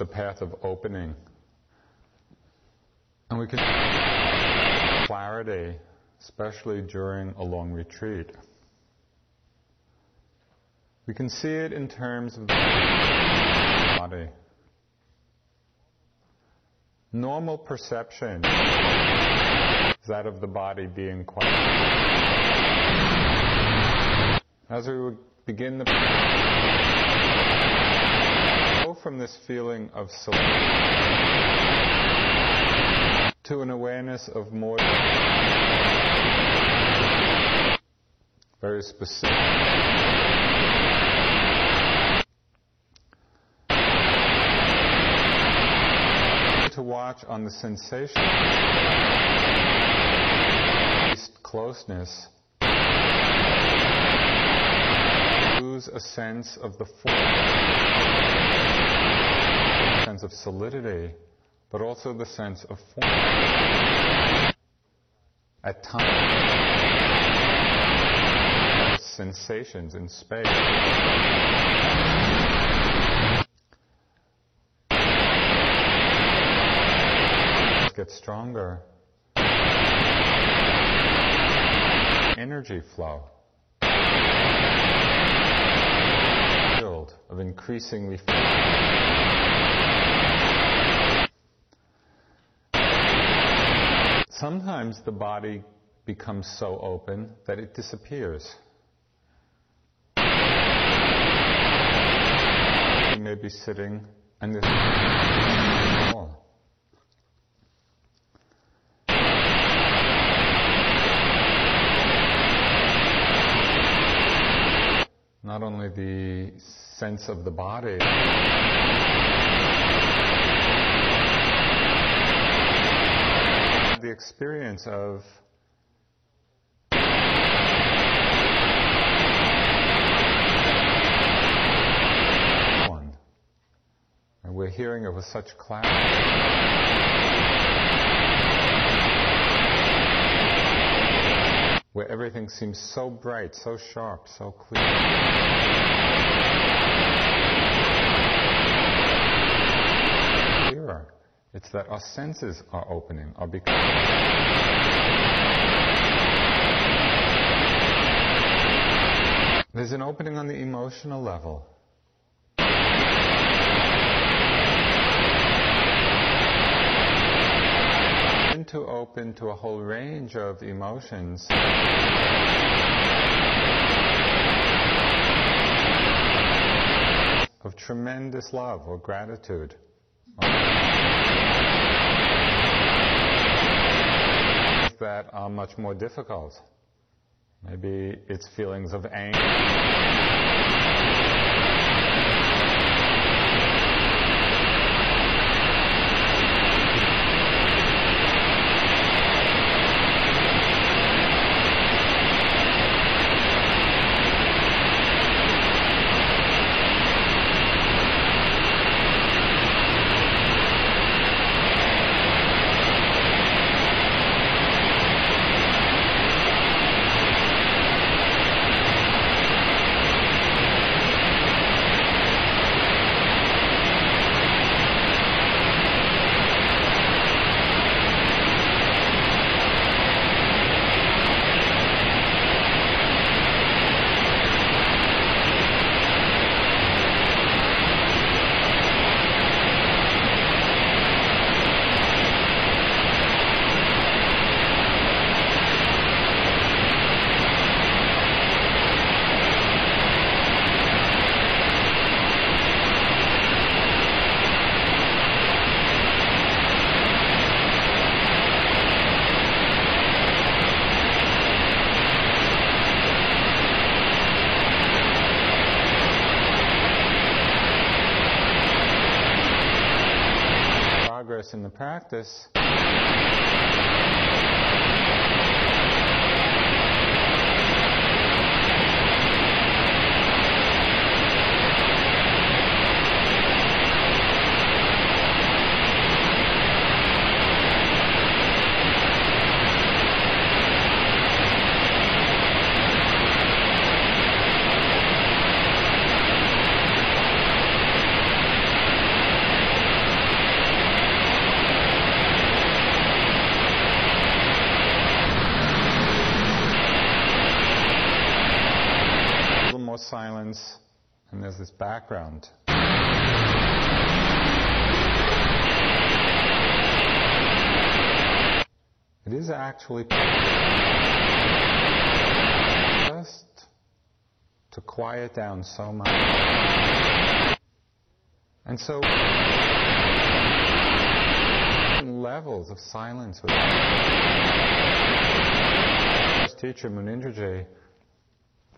A path of opening. And we can clarity, especially during a long retreat. We can see it in terms of the body. Normal perception is that of the body being quiet. As we begin the from this feeling of solitude to an awareness of more very specific. To watch on the sensation closeness lose a sense of the form sense of solidity but also the sense of form at times sensations in space get stronger. Energy flow. Of increasingly. Sometimes the body becomes so open that it disappears. You may be sitting and not only the sense of the body, the experience of. And we're hearing it with such clarity. Where everything seems so bright, so sharp, so clear. It's that our senses are opening, are becoming. There's an opening on the emotional level. to open to a whole range of emotions. Of tremendous love or gratitude. That are much more difficult. Maybe it's feelings of anger. in the background. It is actually just to quiet down so much. And so levels of silence with first teacher Munindraji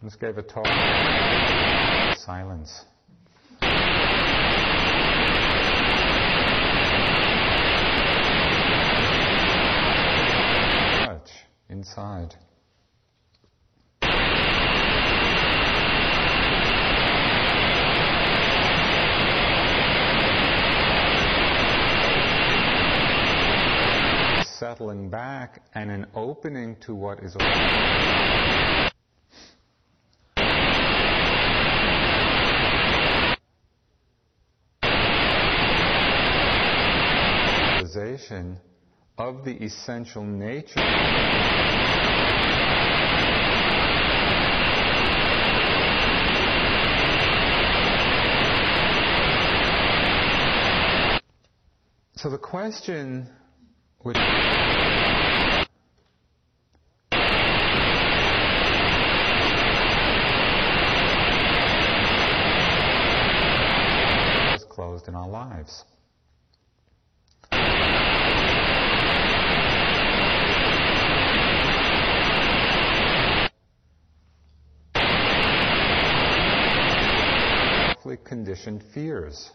just gave a talk silence. Much inside. settling back and an opening to what is realization of the essential nature So the question which is closed in our lives. conditioned fears.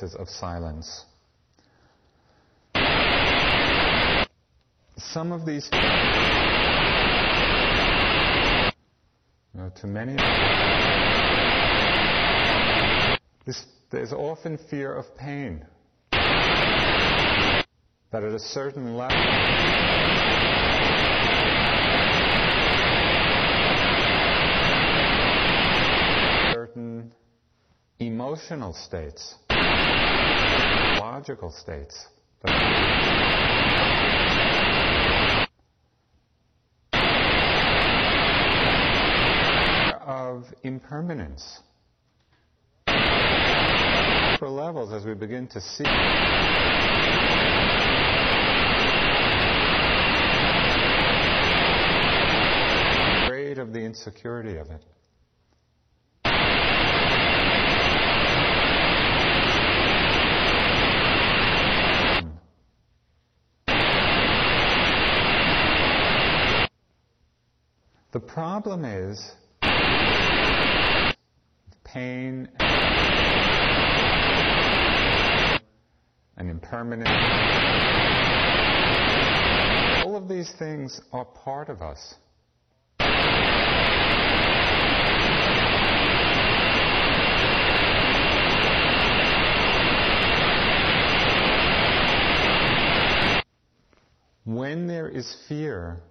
places of silence. Some of these, to many, this, there's often fear of pain. That at a certain level, certain emotional states states. Of impermanence. For levels, as we begin to see. Afraid of the insecurity of it. The problem is pain and impermanence. All of these things are part of us. When there is fear,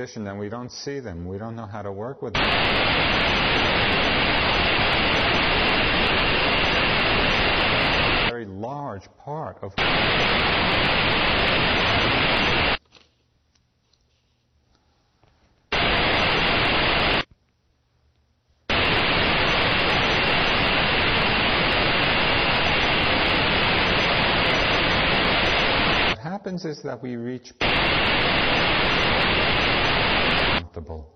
conditioned and we don't see them. We don't know how to work with them. A very large part of what happens is that we reach comfortable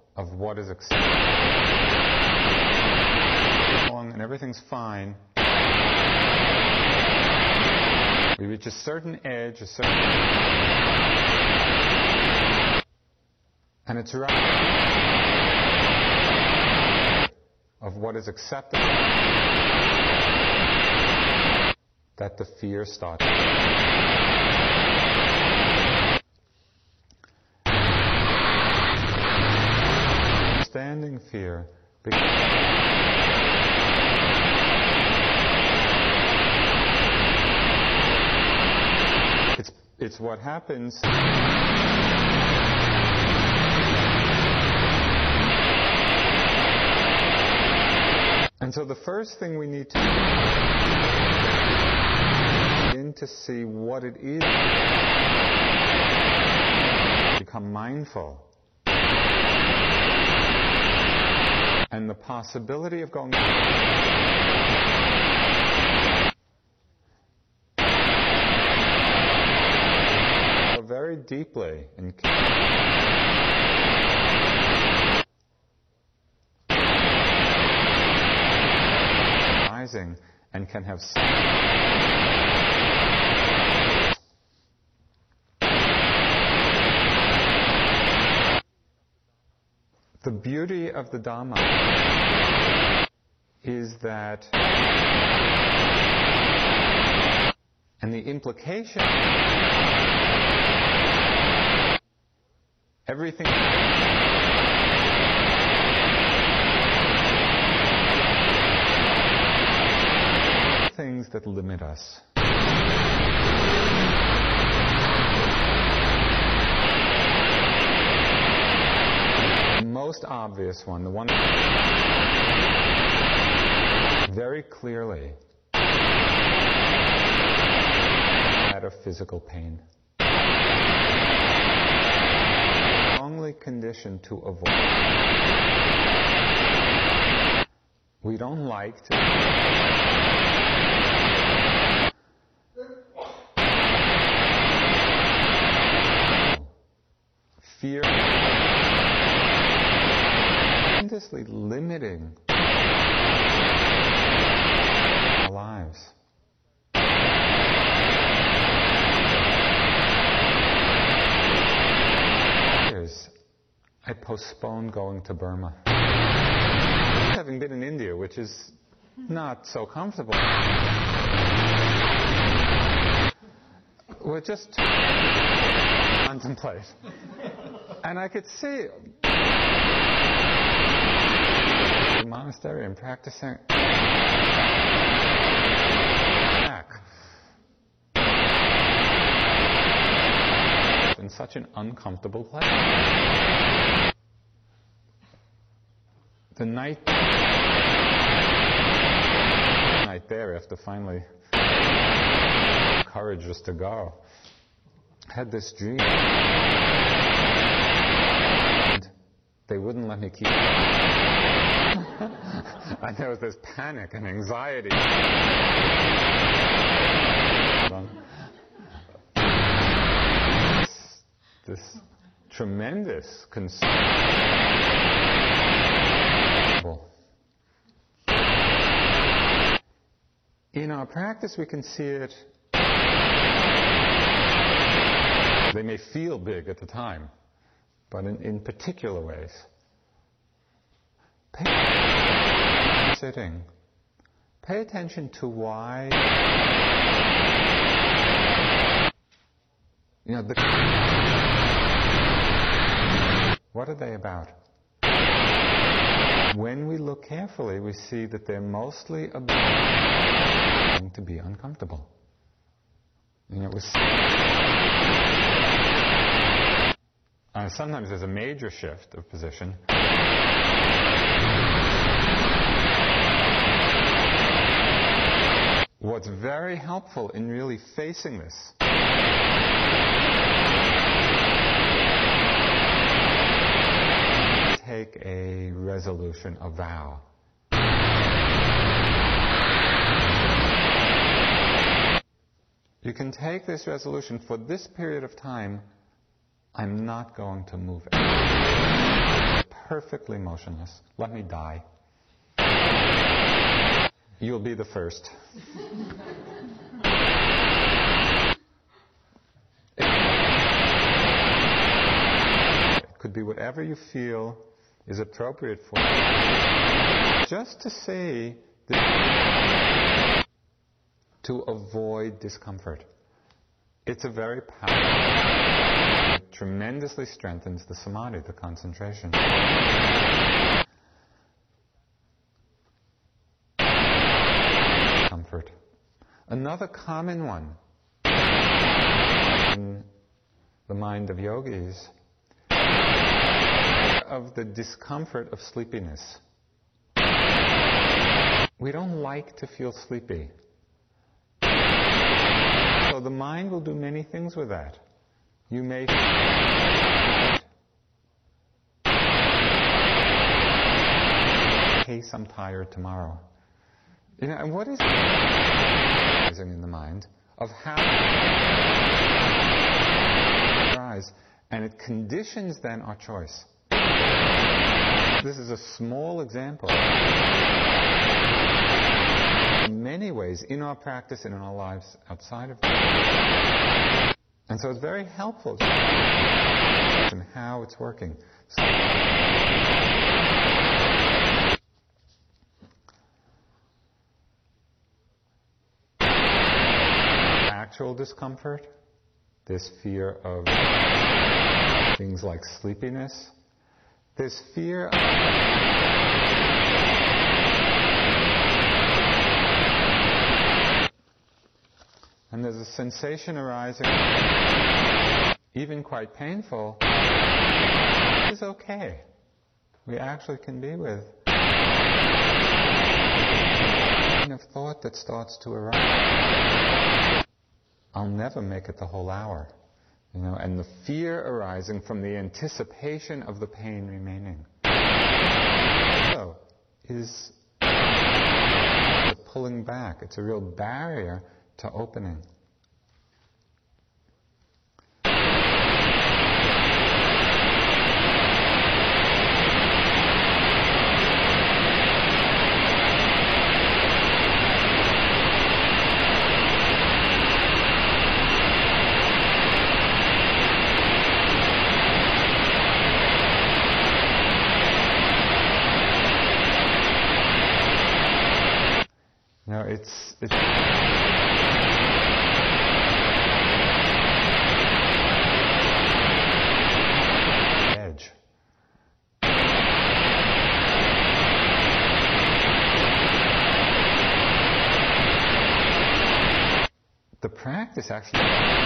is acceptable. And everything's fine. We reach a certain edge, a certain and it's right of what is acceptable that the fear starts. It's, it's what happens. And so the first thing we need to begin to see what it is. Become mindful And the possibility of going very deeply in rising and can have the beauty of the Dhamma is that and the implication everything things that limit us. Most obvious one, the one very clearly that of physical pain. Strongly conditioned to avoid. We don't like to. fear tremendously limiting our lives. I postponed going to Burma. Having been in India, which is not so comfortable. We're just contemplate. And I could see the monastery and practicing. In such an uncomfortable place. The night. Night there after finally courage just to go. Had this dream. And they wouldn't let me keep and there was this panic and anxiety. This, tremendous concern. In our practice, we can see it. They may feel big at the time but in, in particular ways. Pay sitting. Pay attention to why. You know, the, what are they about? When we look carefully, we see that they're mostly about to be uncomfortable. You know, uh, sometimes there's a major shift of position. What's very helpful in really facing this take a resolution, a vow. You can take this resolution for this period of time I'm not going to move. Perfectly motionless. Let me die. You'll be the first. it could be whatever you feel is appropriate for you. Just to say to avoid discomfort. It's a very powerful, tremendously strengthens the samadhi, the concentration. Another common one in the mind of yogis of the discomfort of sleepiness. We don't like to feel sleepy. So the mind will do many things with that. You may case I'm tired tomorrow. You know, and what is in the mind of how rise, and it conditions then our choice. This is a small example. In many ways, in our practice and in our lives outside of that. And so it's very helpful in how it's working. So actual discomfort, this fear of things like sleepiness, this fear of and there's a sensation arising, even quite painful, is okay. We actually can be with kind of thought that starts to arise. I'll never make it the whole hour. You know, and the fear arising from the anticipation of the pain remaining. So, is pulling back. It's a real barrier to opening. it's, it's edge. The practice actually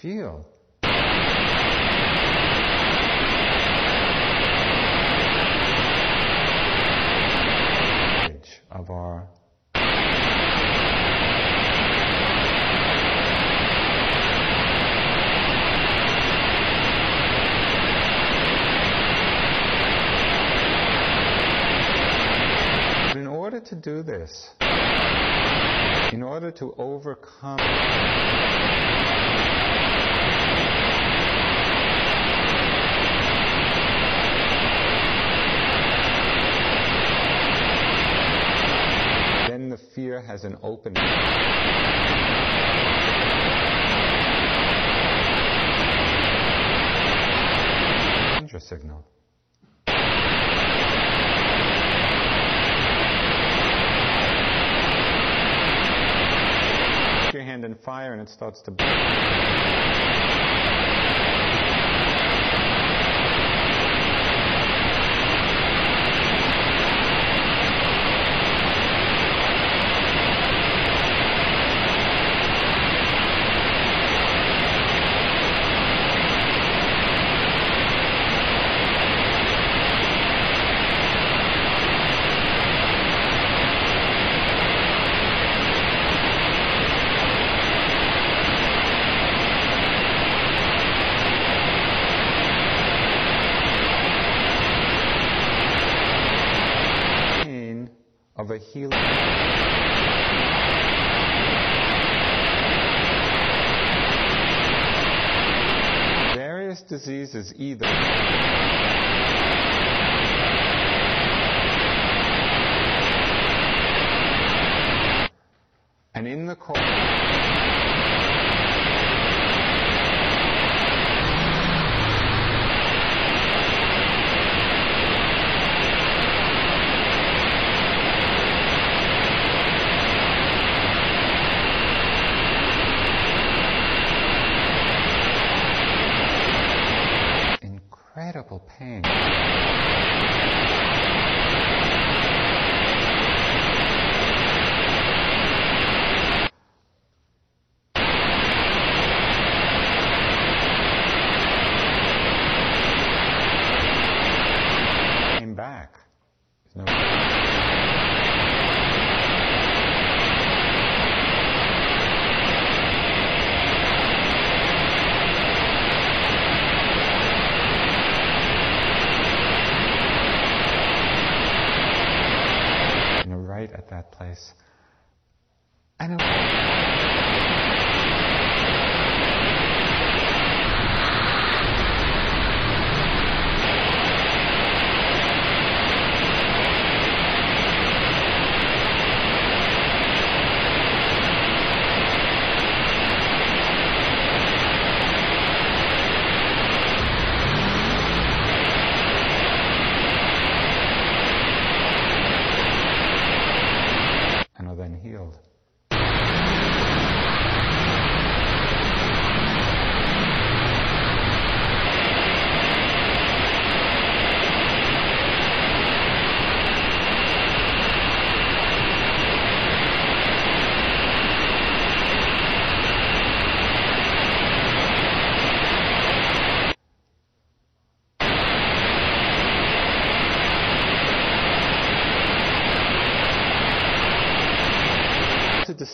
feel. of our But in order to do this, in order to overcome has an open. Danger signal. Put your hand in fire and it starts to burn. Of a healing. Various diseases either and in the course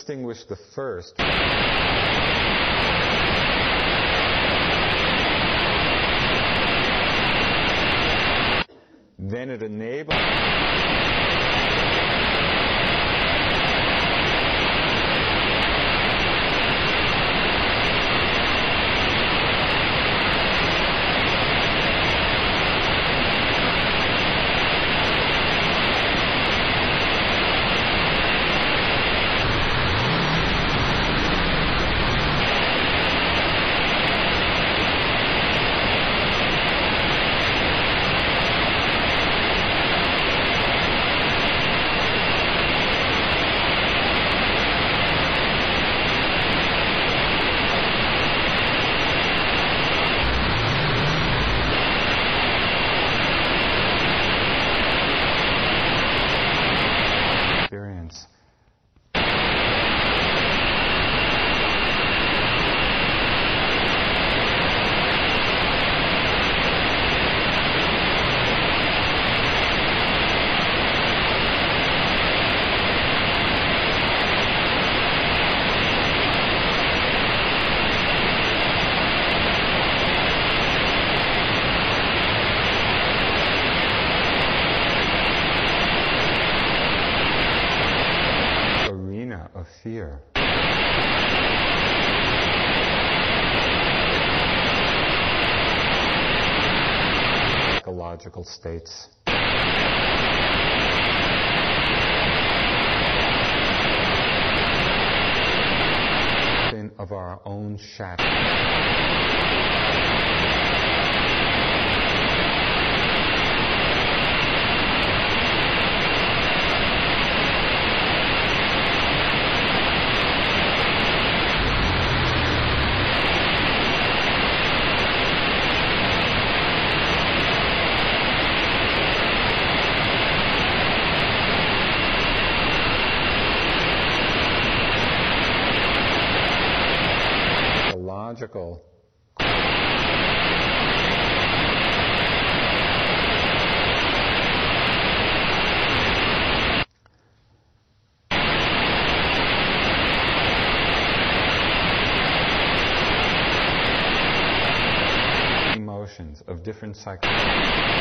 distinguish the first. Then it enables biological states. of our own shadow. Different psychological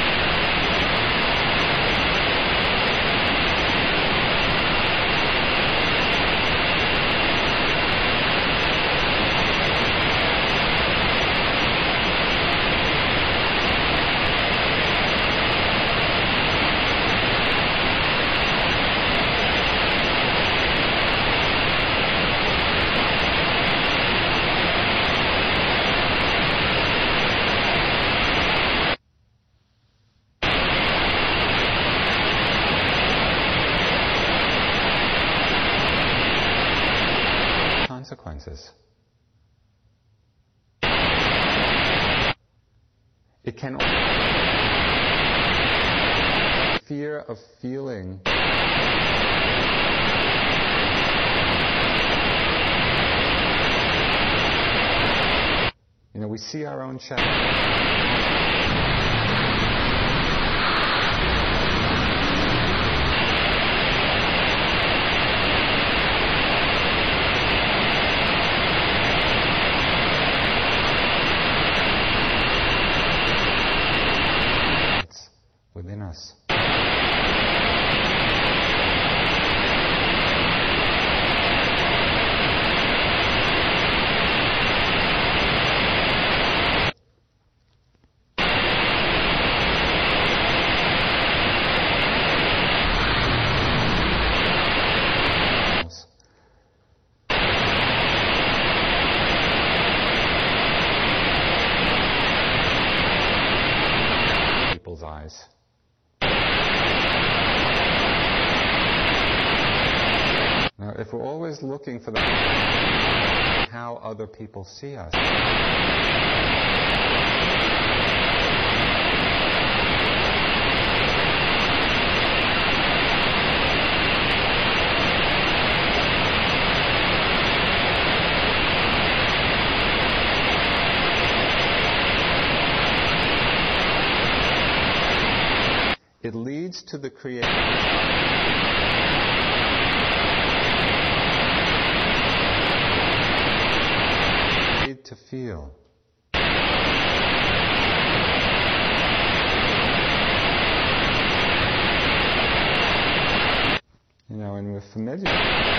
can fear of feeling. You know we see our own shadow It's within us. People's eyes. Now, if we're always looking for the how other people see us, it leads to the creation. Need to feel. You know, and we're familiar.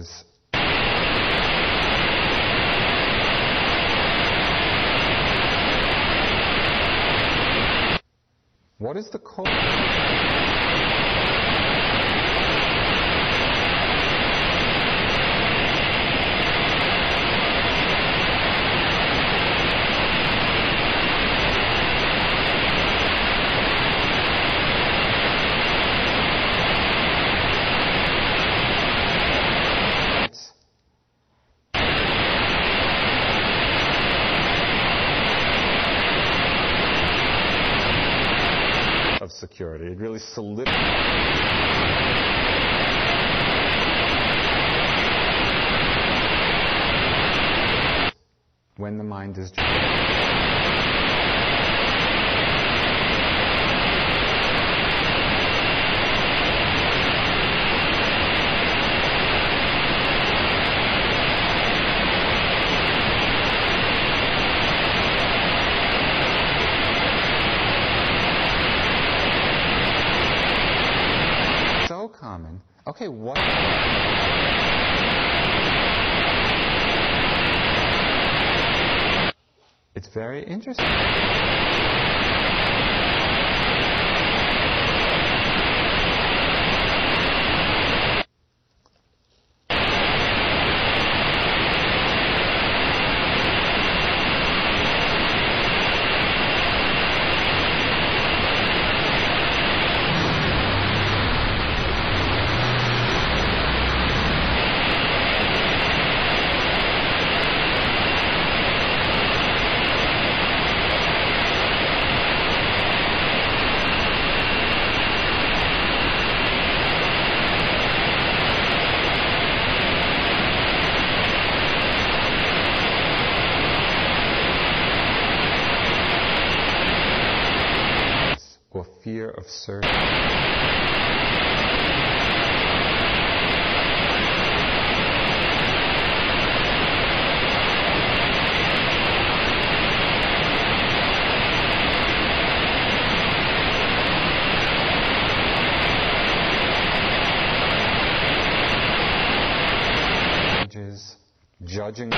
Experiences What is the cause? solidified. when the mind is driven. Okay, what? It's very interesting. or fear of service. Images, Judging.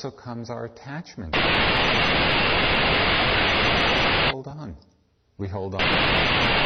Also comes our attachment. Hold on. We hold on.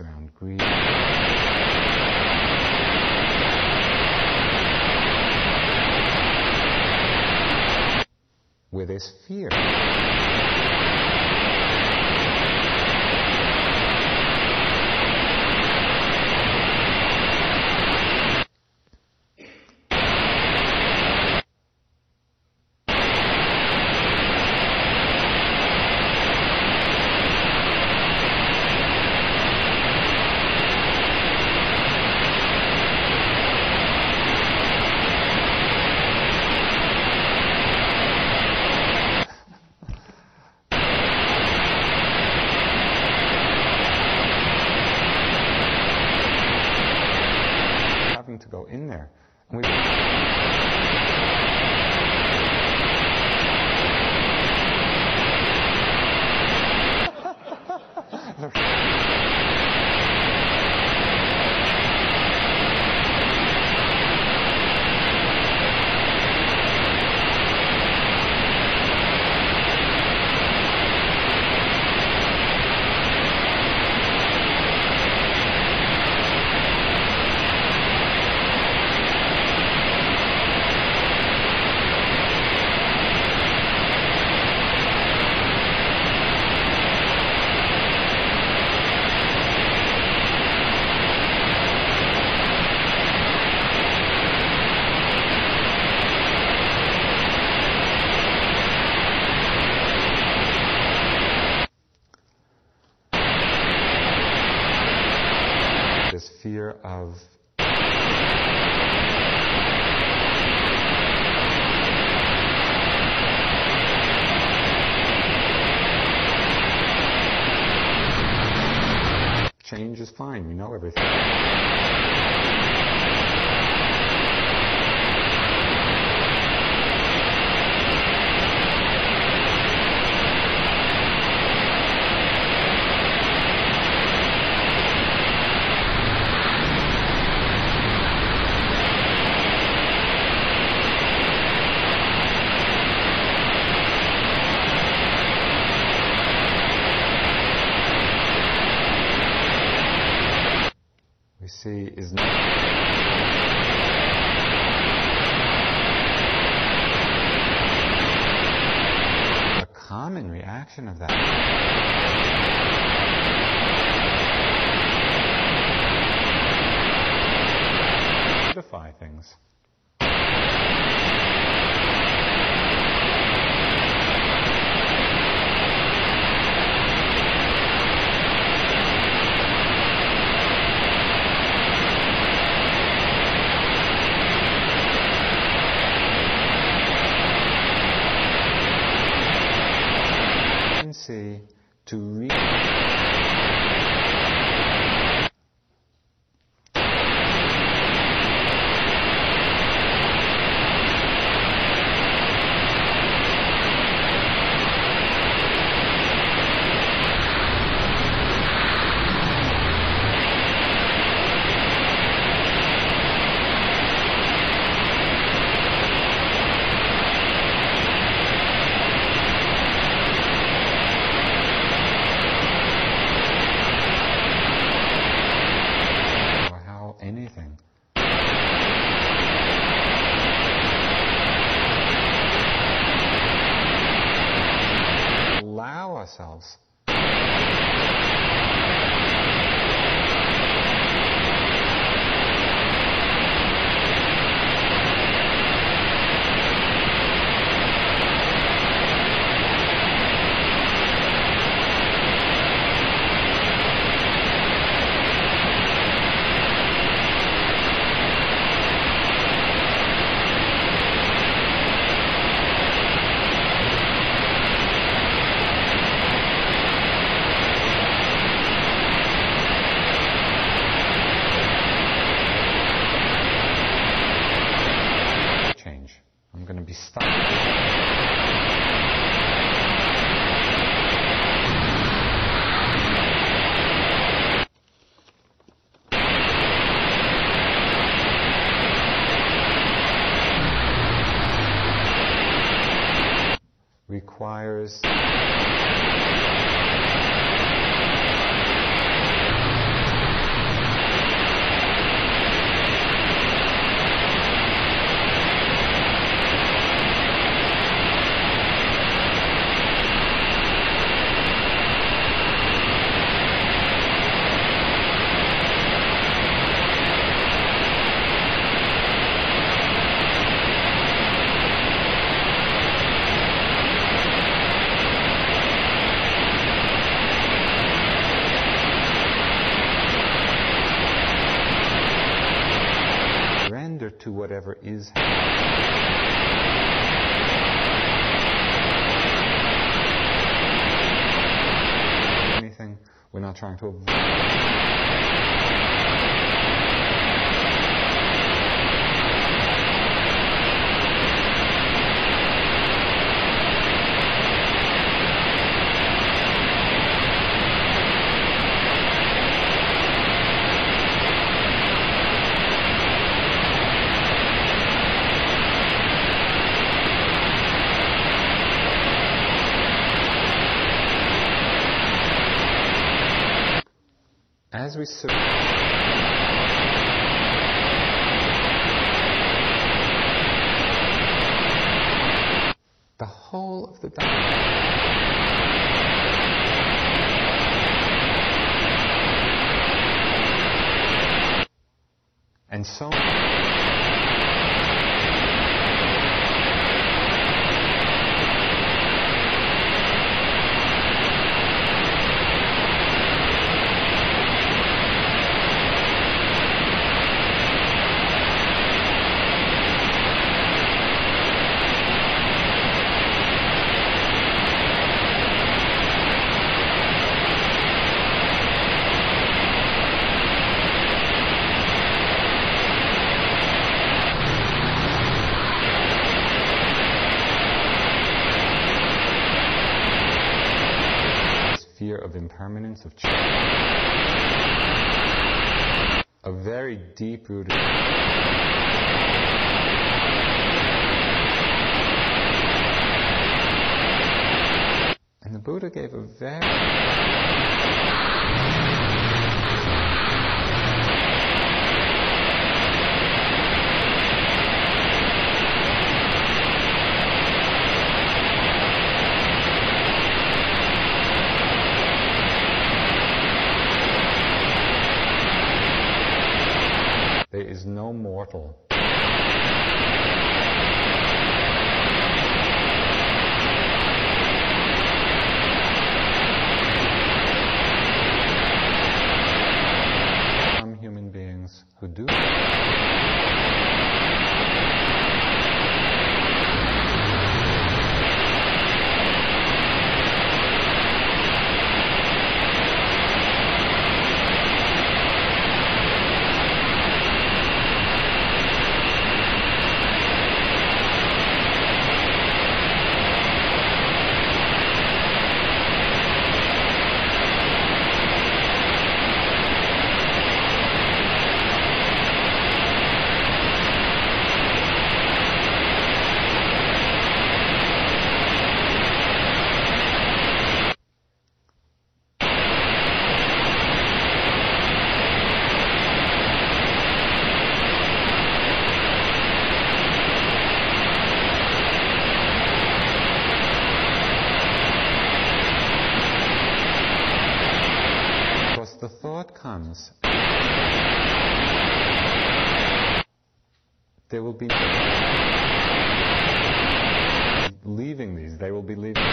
Around. With this fear. know. Pues wires. trying to avoid. as we surrender. the whole of the Dharma. And so on. Very deep rooted. And the Buddha gave a very There is no comes, there will be leaving these, they will be leaving.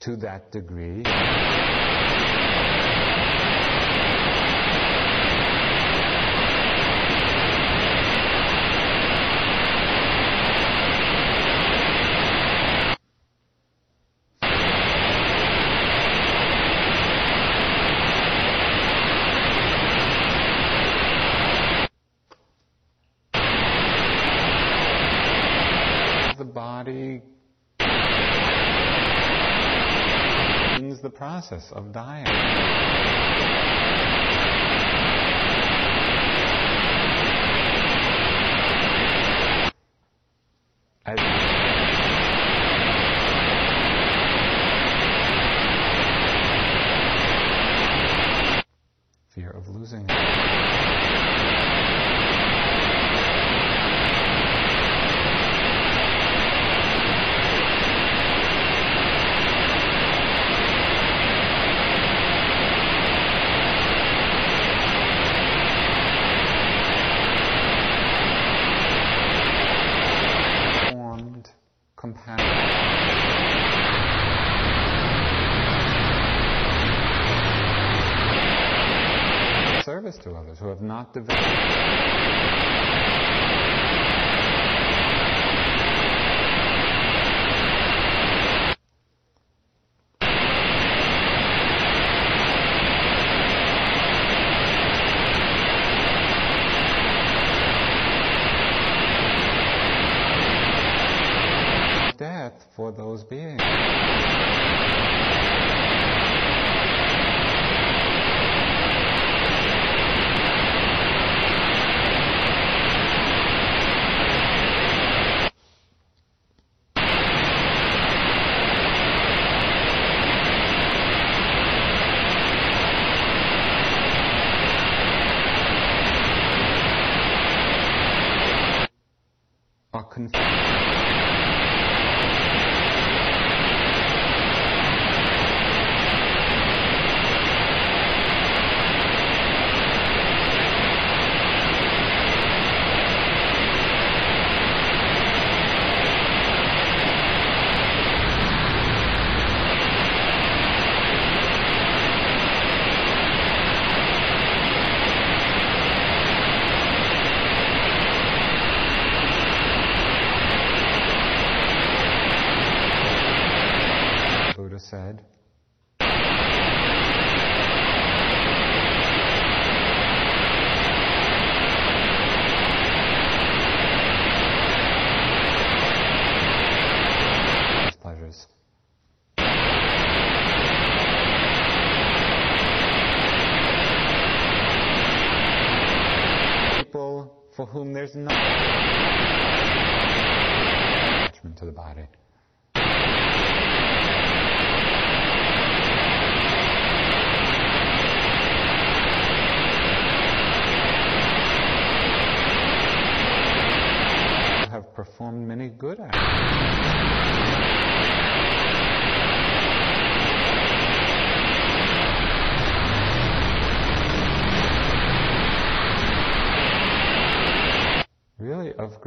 To that degree, the body the process of dying. As fear of losing it. formed compassion. Service to others who have not developed.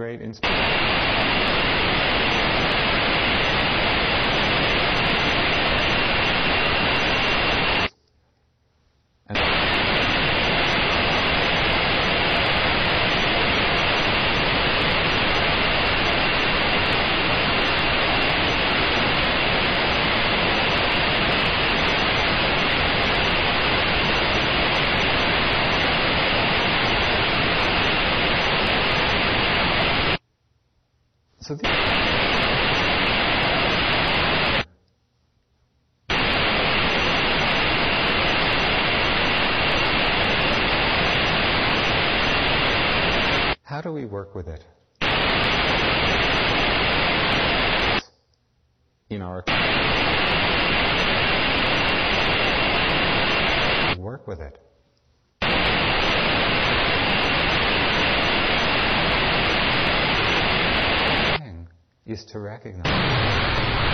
Great inspiration. How do we work with it? In our work with it. is to recognize.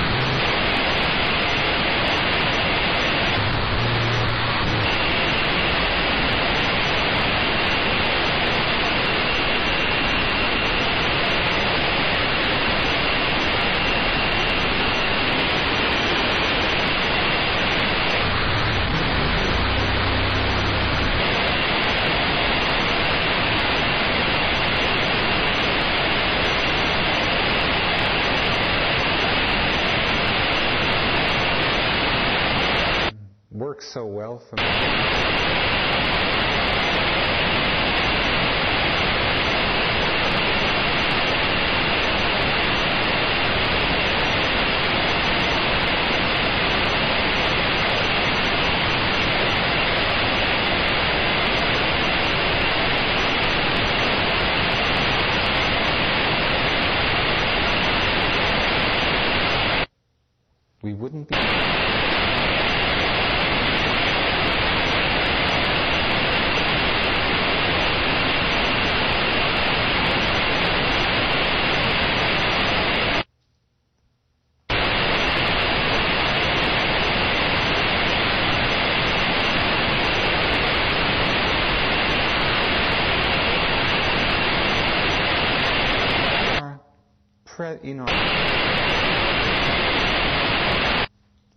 You know,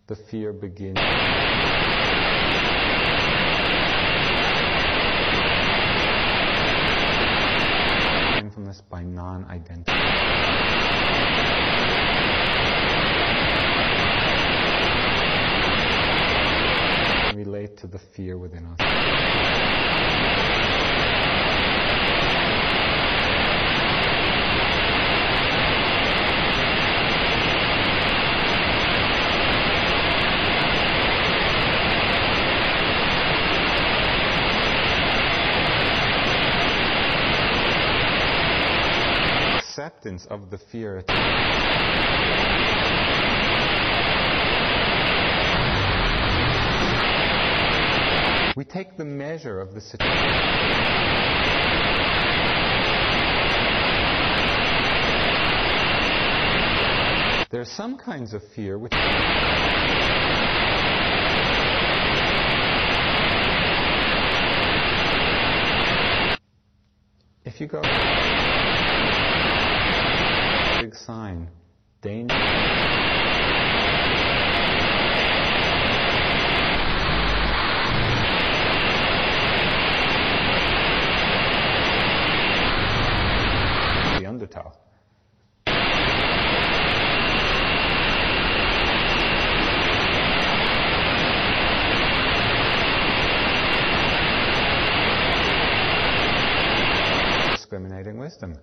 the fear begins. Mindfulness by non-identity. Relate to the fear within us. Of the fear. We take the measure of the situation. There are some kinds of fear which. If you go. Sign. Danger. The undertow. Discriminating wisdom.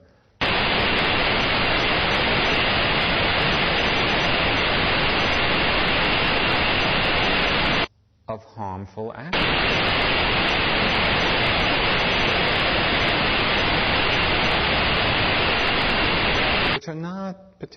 Of harmful acts. which are not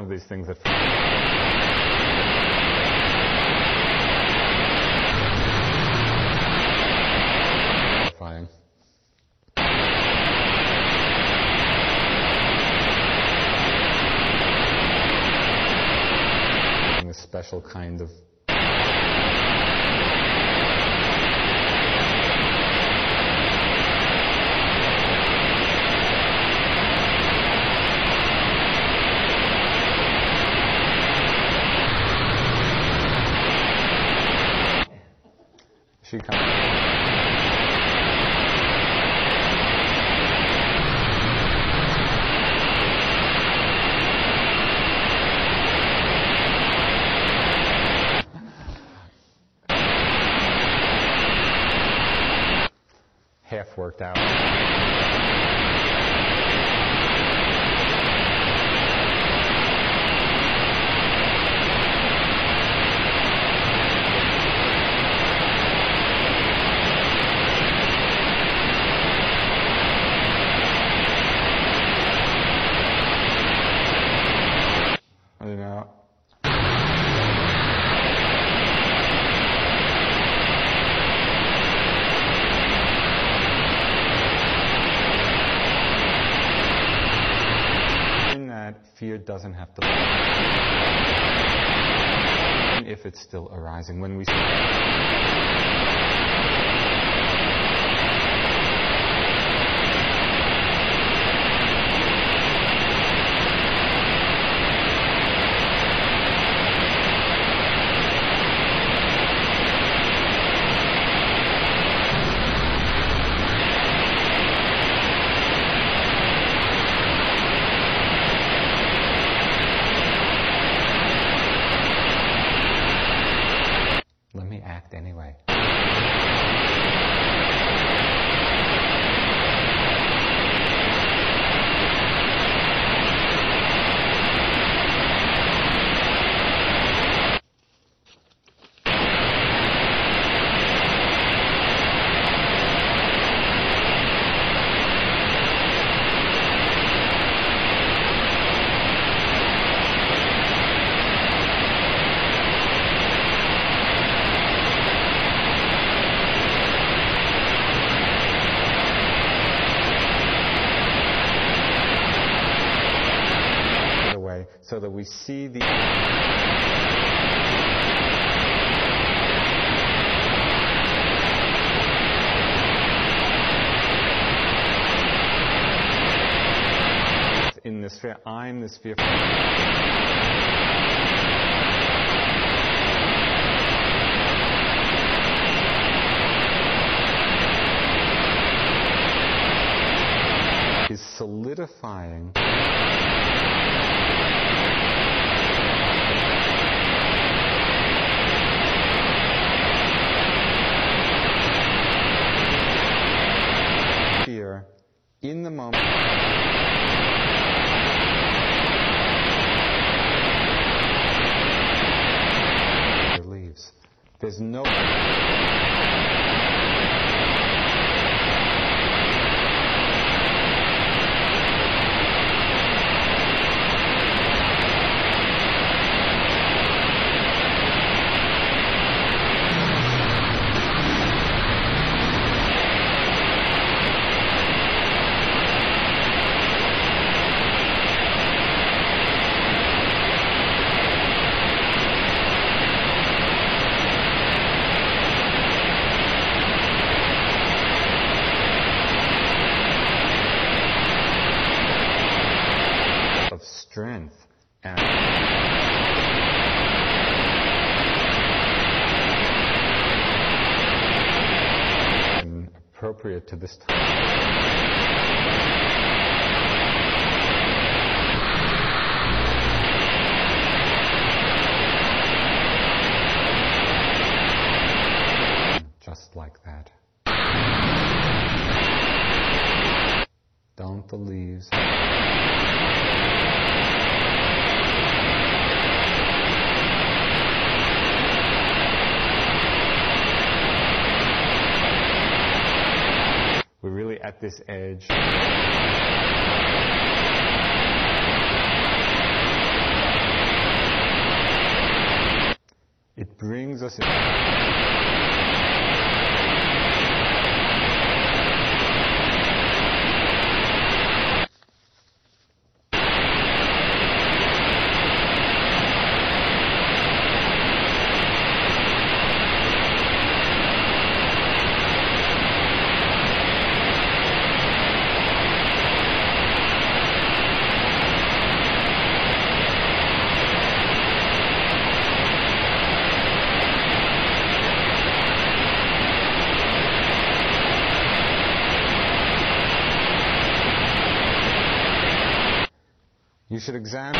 one of these things that. A special kind of she comes. Fear doesn't have to if it's still arising. When we let me act anyway. the way so that we see the in the sphere I'm the sphere. Is solidifying fear in the moment. leaves. There's no. of strength and appropriate to this time. Just like that. Don't the leaves We're really this edge. It brings us in. Should examine.